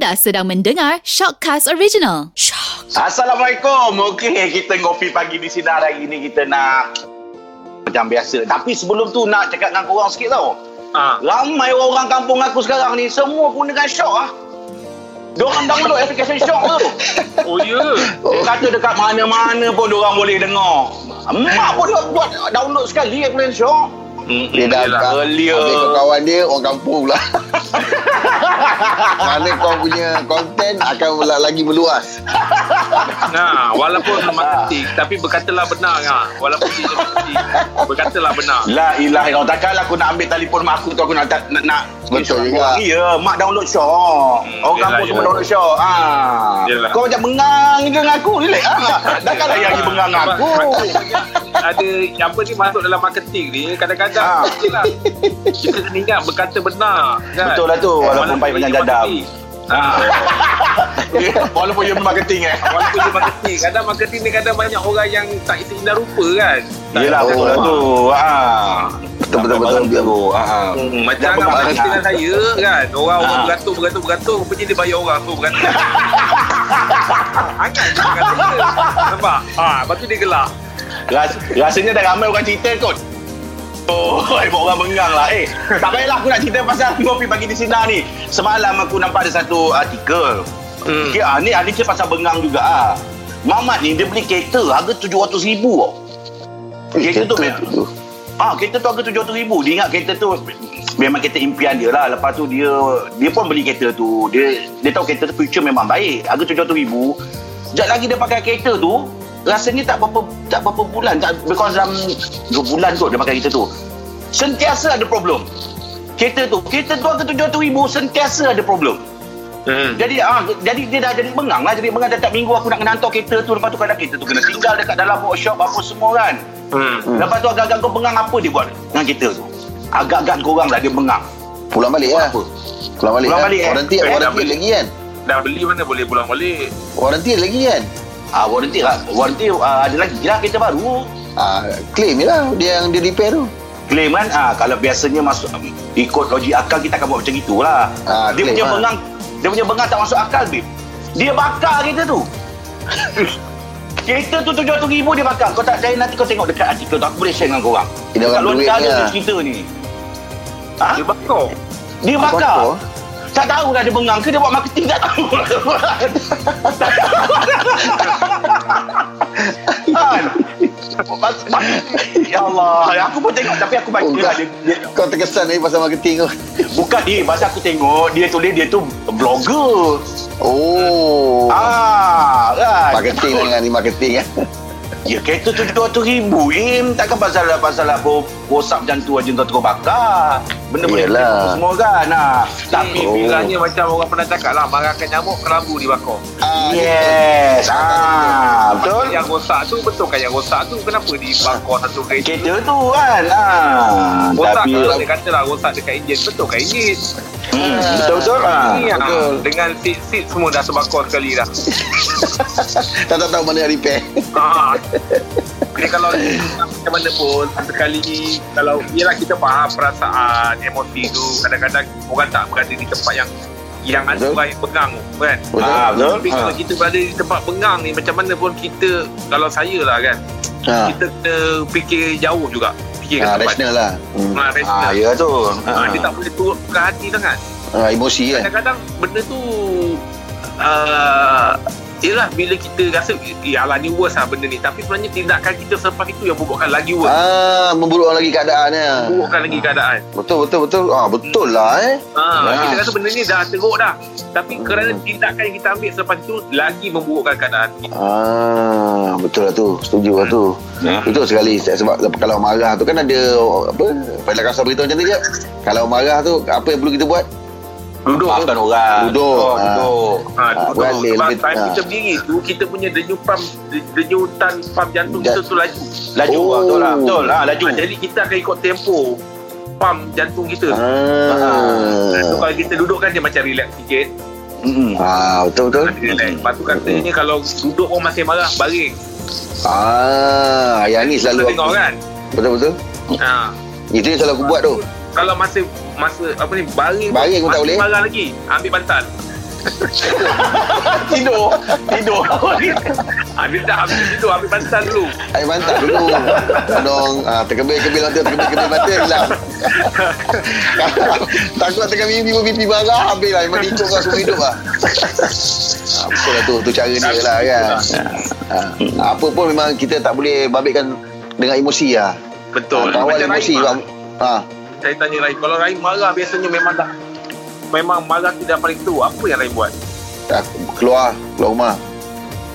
Anda sedang mendengar Shockcast Original. Assalamualaikum. Okey, kita ngopi pagi di sini hari ini kita nak macam biasa. Tapi sebelum tu nak cakap dengan korang sikit tau. Ah. Ramai orang kampung aku sekarang ni semua gunakan Shock ah. Diorang download aplikasi Shock tu. Oh ya. Dia kata dekat mana-mana pun diorang boleh dengar. Mak pun dia buat download sekali aplikasi Shock. Dia dah Yelah. Earlier. Habis kawan dia Orang kampung pula Mana kau punya Konten Akan mula- lagi meluas Nah, walaupun marketing tapi berkatalah benar ngah. Walaupun dia marketing, berkatalah benar. La ilaha illallah. Takkanlah aku nak ambil telefon mak aku tu aku nak nak, nak, nak Betul juga. Ya, mak download Shock. Hmm, Orang yelah, kampung semua download Shock. Ah. Yelah. Kau macam bengang je dengan aku. Relax ah. Takkanlah yang lagi bengang dengan aku. Ada apa ni masuk dalam marketing ni kadang-kadang lah. Kita kena ingat berkata benar kan. Betul lah tu, walaupun baik macam jadam. marketing. Ah, Walaupun dia marketing eh. walaupun dia marketing Kadang marketing ni kadang banyak orang yang tak isi indah rupa kan Tak Yelah betul lah rupa. tu. Ah. Betul, betul, betul. Dia tu. Ah. Hmm, macam abang cerita dengan saya kan Orang orang Ah. beratur beratur beratur Rupanya dia bayar orang tu beratur dengan saya Nampak? Ha, lepas tu dia gelak Ras, rasanya dah ramai orang cerita kot. Oh, buat orang bengang lah. Eh, tak payahlah aku nak cerita pasal ngopi pagi di sini ni. Semalam aku nampak ada satu artikel. hmm. Okay, ah, ni artikel pasal bengang juga ah. Mamat ni dia beli kereta harga RM700,000 tau. Kereta tu memang tu. Ah, kereta tu harga RM700,000. Dia ingat kereta tu memang kereta impian dia lah. Lepas tu dia dia pun beli kereta tu. Dia dia tahu kereta tu future memang baik. Harga RM700,000. Sekejap lagi dia pakai kereta tu, rasanya tak berapa tak berapa bulan, tak because dalam 2 bulan kot dia pakai kereta tu. Sentiasa ada problem. Kereta tu, kereta tu harga RM700,000 sentiasa ada problem. Hmm. Jadi ah jadi dia dah jadi bengang lah jadi bengang tiap minggu aku nak kena hantar kereta tu lepas tu kadang kereta tu kena tinggal dekat dalam workshop apa semua kan. Hmm. Hmm. Lepas tu agak-agak kau bengang apa dia buat dengan kereta tu? Agak-agak korang lah dia bengang. Pulang balik lah Apa? Pulang balik Pulang lah balik, eh? Waranti Eh, dah beli. lagi kan Dah beli mana boleh pulang balik Waranti lagi kan Ah warranty lah. Warranty ah, ada lagi lah kereta baru. ah, Claim je lah Dia yang dia repair tu Claim kan ah kalau biasanya masuk ikut logik akal kita akan buat macam itulah. Ah, dia claim punya lah. bengang dia punya bengang tak masuk akal babe. Dia bakar kereta tu. Kereta tu tujuh ratus ribu dia bakar. Kau tak percaya nanti kau tengok dekat artikel tu. Aku boleh share dengan korang. Dia Dekat orang luar duit negara ni dia lah. cerita ni. Ha? Dia bakar Dia bakar. Tak tahu dah dia bengang ke dia buat marketing tak tahu. kan? ya Allah, aku pun tengok tapi aku baca Oh, lah kau, dia, dia, kau terkesan ni pasal marketing tu bukan dia masa aku tengok dia tulis dia tu blogger. Oh Ah, kan. Marketing lah dengan ni marketing kan Ya kereta tujuh ratus ribu. Im Takkan pasal pasal apa Rosak macam tu aja Kau bakar. Benda-benda Yelah. macam tu semua kan? Nah. Tapi Tapi Oh. bilangnya macam orang pernah cakap lah Marahkan nyamuk Kelambu dibakar ah, Yes. Ah, Betul. Yang rosak tu Betul kan? Yang rosak tu Kenapa dibakar satu kereta? Kereta tu kan? Ah, Rosak Tapi kalau dia kata lah Rosak dekat enjin Betul kan enjin hmm, Betul-betul ah. Ni ah, betul. Dengan seat-seat semua dah terbakar sekali dah Tak tahu tahu mana repair Ah. Jadi kalau macam mana pun sekali kalau ialah kita faham perasaan emosi tu kadang-kadang orang tak berada di tempat yang yang ada Betul. bengang tu, kan Betul Ah, betul tapi kalau kita berada di tempat bengang ni macam mana pun kita kalau saya lah kan ha. kita kena fikir jauh juga fikir ha, ke tempat Rational lah. hmm. ha, rational. Ah, ya tu. Ha, dia tak boleh turut ke hati sangat. Ha, Emosi kan? Kadang-kadang benda tu uh, Yelah bila kita rasa Ya lah ni worse lah benda ni Tapi sebenarnya tindakan kita selepas itu Yang membuatkan lagi worse Ah, memburukkan lagi keadaannya. Memburukkan lagi keadaan Betul betul betul. Ah betul lah eh. ha, Ya. Kita rasa benda ni dah teruk dah Tapi kerana tindakan yang kita ambil selepas itu Lagi memburukkan keadaan Ah betul lah tu. Setuju lah tu. Ya. Betul sekali sebab kalau marah tu kan ada apa? Pada kasar beritahu macam ni je. Kalau marah tu apa yang perlu kita buat? Duduk Maafkan orang Duduk. Ah. Duduk Ha, Ah, Sebab lebih- time ah. kita berdiri tu Kita punya denyutan Denyutan pam jantung Ja- kita tu laju Laju Oh. oh. betul lah Betul lah Laju ha, Jadi kita akan ikut tempo Pam jantung kita Ah. So, kalau kita duduk kan dia macam relax sikit Mm-mm. Ah betul betul. Relax. Lepas tu katanya kalau duduk pun masih marah Baring Ah yang ni Kita selalu tengok kan Betul betul. ha. Itu yang selalu aku buat tu. Kalau masa Masa apa ni Baring Baring pun tak masih boleh. marah lagi Ambil bantal Tidur. Tidur. Habis dah habis itu ambil bantal dulu. Air bantal dulu. Dong, ah, terkebil-kebil mata, terkebil-kebil mata, hilang. Takut tengah mimpi mimpi marah, habis lah. Memang ikut kau semua hidup lah. Ah, betul lah tu, tu cara dia lah kan. Ah, apa pun memang kita tak boleh babitkan dengan emosi lah. Betul. Macam emosi. Rahim. Ah, Saya tanya Rahim. Kalau Rahim marah biasanya memang dah memang marah tidak paling tu. Apa yang Rahim buat? tak, keluar, keluar rumah.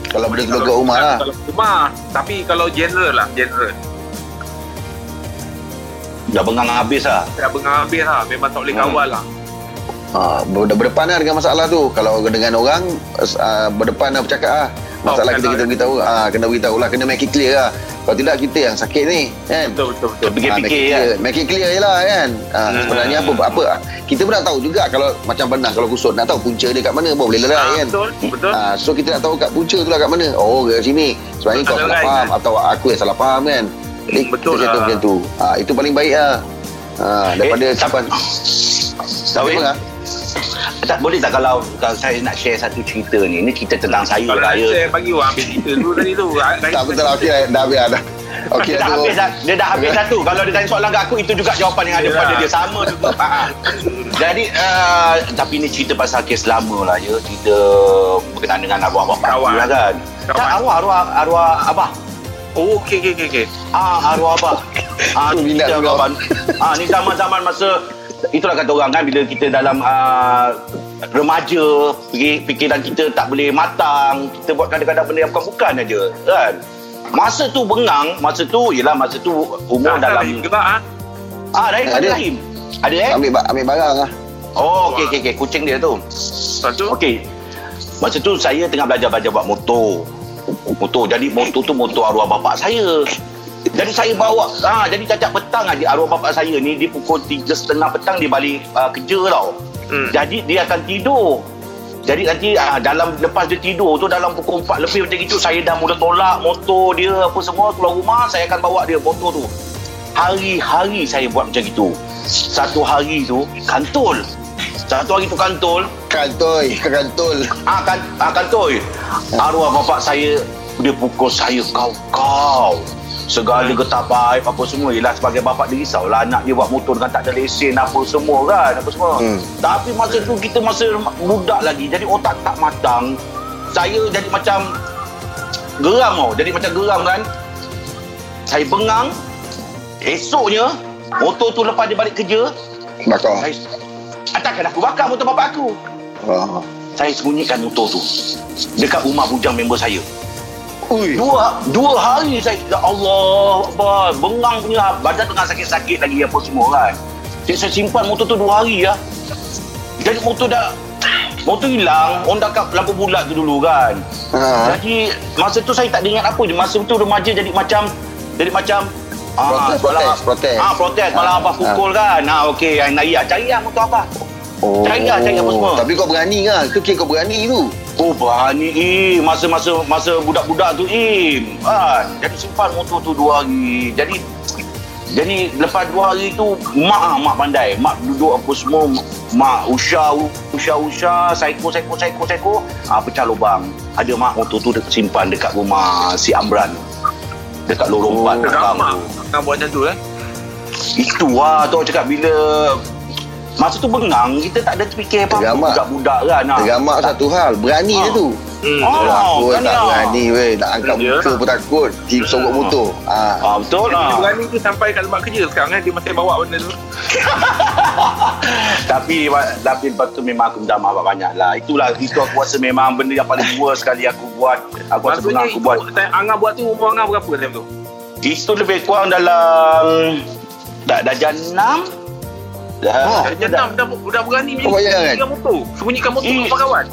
Kalau boleh keluar kat rumah lah. Kalau rumah. Tapi kalau general lah. General. Dah bengang habis lah. Dah bengang habis lah. Memang tak boleh Hmm. kawal lah. Ha, ber- berdepan lah dengan masalah tu. Kalau dengan orang, uh, berdepan lah bercakap lah. Masalah Oh, kita kena- kita beritahu, ah kena beritahu lah, kena make it clear lah. Kalau tidak kita yang sakit ni, kan? Betul, betul, betul. Ah, make it Fikir-fikir clear, make it clear je lah kan. Ah, Hmm. sebenarnya apa apa kita pun nak tahu juga kalau macam pernah kalau kusut nak tahu punca dia kat mana baru boleh lerai Ah, kan. Betul, betul. Ah, so kita nak tahu kat punca tu lah kat mana. Oh, ke sini. Sebenarnya kau Ada salah faham kan? atau aku yang salah faham kan. Jadi Betul kita jatuh lah. macam tu. Ah, itu paling baik lah. Ah, daripada Eh, eh? lah? Tak boleh tak kalau kalau saya nak share satu cerita ni. Ni cerita tentang saya Kalau lah ya. share bagi orang ambil cerita dulu tadi tu. Rahim Tak betul lah. Okey, dah habis dah. Okey dia dah tu. habis dah, dia dah habis satu. Kalau dia tanya soalan kat aku itu juga jawapan yang ada Yelah. pada dia sama juga. Ha. Jadi uh, tapi ni cerita pasal kes lama lah ya. Cerita berkenaan dengan arwah bapak aku Kawan. lah kan. Kawan. Tak arwah arwah arwah abah. Oh, okey, okey, okey. Ah arwah abah. Ah Tu abah. Ah ni zaman-zaman masa itulah kata orang kan bila kita dalam uh, remaja fikir- fikiran kita tak boleh matang kita buat kadang-kadang benda yang bukan-bukan aja kan masa tu bengang masa tu ialah masa tu umur Dah dalam Rahim gerak ah. Ah, Rahim ada Ada. Rahim. Ada eh? Ambil ambil barang lah. Oh, okey okey okey, kucing dia tu. Lepas tu, Okey. Masa tu saya tengah belajar-belajar buat motor. Motor. Jadi motor tu motor arwah bapak saya. Jadi saya bawa ah jadi cacat petang aja arwah bapak saya ni di pukul 3.30 petang dia balik uh, kerja tau. hmm. Jadi dia akan tidur. Jadi nanti ah, dalam lepas dia tidur tu dalam pukul 4 lebih macam itu saya dah mula tolak motor dia apa semua keluar rumah saya akan bawa dia motor tu. Hari-hari saya buat macam itu. Satu hari tu kantul. Satu hari tu kantul. Kantoy, kantul. Ah kan ah kantul. Arwah bapak saya dia pukul saya kau-kau. Segala getah baik apa semua Yelah sebagai bapak dia risaulah Anak dia buat motor dengan tak ada lesen Apa semua kan Apa semua Hmm. Tapi masa tu kita masa budak lagi Jadi otak tak matang Saya jadi macam Geram tau Jadi macam geram kan Saya bengang Esoknya Motor tu lepas dia balik kerja Bakar. Saya Takkan aku bakar motor bapak aku Oh. Saya sembunyikan motor tu Dekat rumah bujang member saya Ui. Dua dua hari saya Ya Allah Akbar Bengang punya Badan tengah sakit-sakit lagi Apa semua kan Jadi saya simpan motor tu dua hari ya. Jadi motor dah Motor hilang dah kat lampu bulat tu dulu kan Ha. Jadi Masa tu saya tak ingat apa je Masa tu remaja jadi macam Jadi macam Protes, protes, protes. Ah, protes. Malah Ah, abah pukul kan. Ah, okey. Yang naik. ah, Cari lah motor abah. Oh. Cari lah, cari apa semua. Tapi kau berani lah. Tu kira kau berani tu. Oh berani Im. Masa-masa Masa budak-budak tu Im. Kan Jadi simpan motor tu dua hari. Jadi Jadi lepas dua hari tu Mak ah, mak pandai. Mak duduk apa semua Mak usah Usah usah Saiko saiko saiko saiko ah, Pecah lubang. Ada mak motor tu simpan Dekat rumah Si Amran. Dekat lorong Oh, empat belakang Ramah tu. Akan buat macam tu eh? Itu lah tu cakap bila Masa tu bengang Kita tak ada terfikir apa Tergamak. Budak-budak kan ah. Tergamak satu hal. Berani Ah. dia tu. hmm. Oh, Oh, aku berani tak lah. berani weh. Nak angkat Ya. muka pun takut. Di sorok Hmm. motor. Ha. Ah, betul lah dia berani tu sampai kat tempat kerja sekarang eh Dia masih bawa benda tu tapi tapi lepas tu memang aku minta maaf banyak lah itulah itu aku rasa memang benda yang paling worst sekali aku buat aku rasa pernah aku buat Angah buat tu Umur Angah berapa time tu itu lebih kurang dalam dah darjah 6 dah, Oh, Dah jenam dah, dah berani Oh, bayangkan. Sembunyikan motor Sembunyikan motor dengan kawan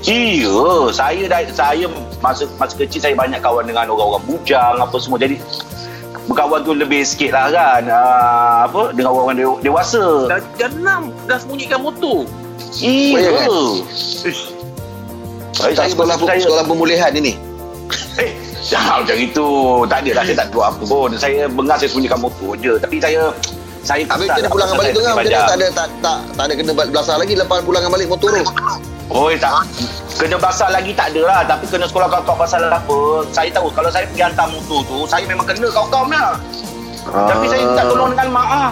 Iya, saya dah, saya masa masa kecil saya banyak kawan dengan orang-orang bujang apa semua. Jadi berkawan tu lebih sikit lah kan. Uh, apa dengan orang dew- dewasa. Dah jenam Dah sembunyikan motor Iya. Bayangkan. Ish. Saya, Tak sekolah, saya, sekolah pemulihan ni ni. Eh, jangan macam itu. Tak ada lah, saya tak buat apa pun. Saya bengar saya sembunyikan motor je. Tapi saya saya Habis kesal tu dia lah pulangan balik tu kan Macam tak ada tak, tak, tak ada kena belasah lagi Lepas pulangan balik motor tu Oh tak. Kena basah lagi tak ada lah. Tapi kena sekolah kau-kau pasal apa Saya tahu. Kalau saya pergi hantar motor tu Saya memang kena kau-kau punya Tapi saya minta tolong dengan mak ah.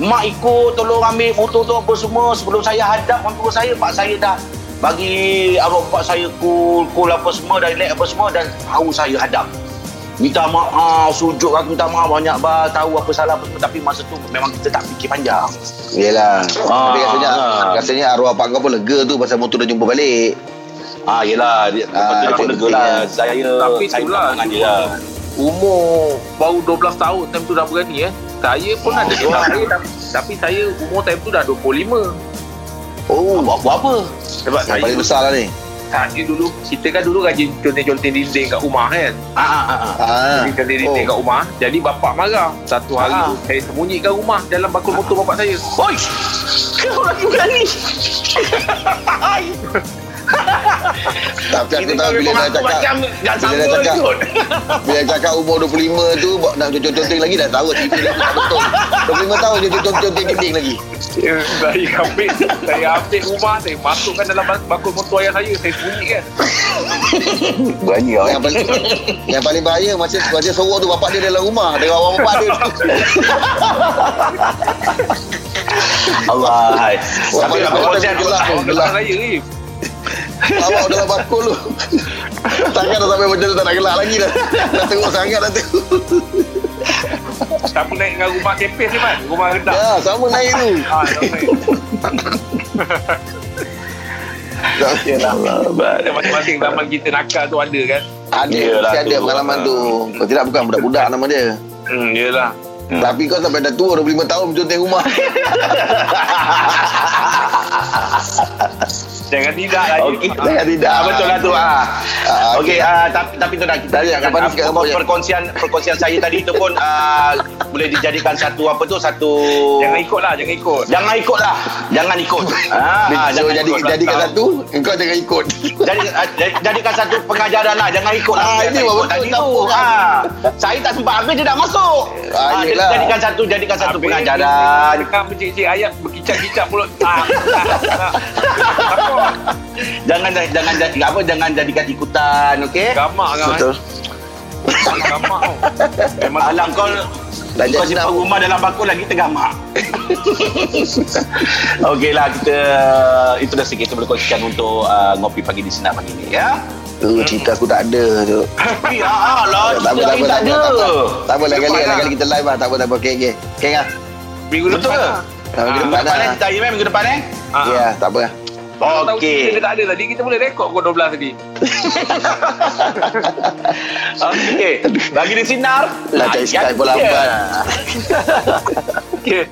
Mak ikut tolong ambil motor tu apa semua. Sebelum saya hadap orang tua saya Pak saya dah bagi arwah pak saya cool, cool apa semua dan relax apa semua dan tahu saya hadap. Minta maaf, sujud aku minta maaf banyak bah, tahu apa salah apa tapi masa tu memang kita tak fikir panjang. Yelah Ah, Tapi rasanya ah. Rasanya arwah pak kau pun lega tu Pasal motor dah jumpa balik Ah yelah, dia, Ah, dia pun lega lah. penting. Saya Tapi saya itulah, dia lah. Umur baru 12 tahun time tu dah berani eh. Saya pun ada Oh. saya tapi, tapi saya umur time tu dah 25. Oh Buat, buat apa? Sebab Yang saya paling besar lah ni saya dulu kita kan dulu rajin conteng-conteng dinding kat rumah kan. Ah, ah, ah, ah. Ah, Conteng dinding kat rumah. Jadi bapak marah. Satu hari Ah. tu saya sembunyikan rumah dalam bakul motor bapak saya. Oi! Kau lagi berani. Tapi aku Kita tahu bila dah cakap macam bila dah cakap-. Bila cakap umur 25 tu Nak conteng-conteng lagi Dah tahu cerita tak betul 25 tahun je conteng-conteng dinding lagi Ya, saya ambil saya ambil rumah saya masukkan dalam bak- bakul motor ayah saya saya sembunyikan. Berani kau. Yang paling Yang paling bahaya Masa, masa sorok tu Bapak dia dalam rumah Dengan orang bapak dia Allah. Tapi apa gelap. Awak Gelap. gelap raya ni. Awak dalam bakul tu Tangan dah sampai macam tu Tak nak gelak lagi dah Dah teruk sangat dah tu Siapa naik dengan rumah kepes ni man? Rumah rendah. Ya sama naik tu Ah, tak naik. Kita masing-masing zaman kita nakal tu ada kan. Ada Yelah Mesti ada tu. pengalaman tu Kalau tidak bukan budak-budak nama dia Hmm, yelah. Tapi kau sampai dah tua 25 tahun Conteng rumah Jangan tidak lagi. Okey, saya tidak. Ah, betul lah tu ah. Ah, Okey, ah, tapi tapi tu dah kita Tadi, jangan lepas ni ah, per- boleh. perkongsian perkongsian saya tadi tu pun ah, boleh dijadikan satu apa tu satu Jangan ikut lah, jangan ikut. Jangan ikutlah. Jangan ikut. Ah, ah, so, jangan jadi, ikut. Jadikan satu Engkau jangan ikut jadi ah, jadi- jadikan satu pengajaran lah jangan ikut lah Ah, Saya ini tak ikut betul, tadi tu kan. ah. saya tak sempat habis dia dah masuk Ah, ah, jadi yelah. jadikan satu jadikan satu Habis pengajaran Dekat mencik-cik ayat berkicap-kicap mulut. Ah. jangan jangan jadi apa jangan jadikan ikutan okey Gamak kan. Betul. Memang alam kau Dah kau jadi simpan rumah dalam bakul lagi tergamak Okey lah kita itu dah sikit kita boleh kongsikan untuk uh, ngopi pagi di sinar pagi ni ya. Tu cerita aku tak ada tu Ya lah, Tak apa, tak apa, tak apa, tak tak ada. apa. Tak apa, lain kali, Depan lain lah. kali kita live lah. Tak apa, tak apa. Okay, okay. Okay lah. minggu Betul depan ke? lah. Minggu Ah, depan Minggu depan eh, kita hari minggu depan. Ah, Ya, tak apa. Kalau tahu Okey. kita tak ada tadi, kita boleh rekod pukul 12 tadi. Okey. Bagi di sinar. Lah, layan Skype pun lambat. Okay.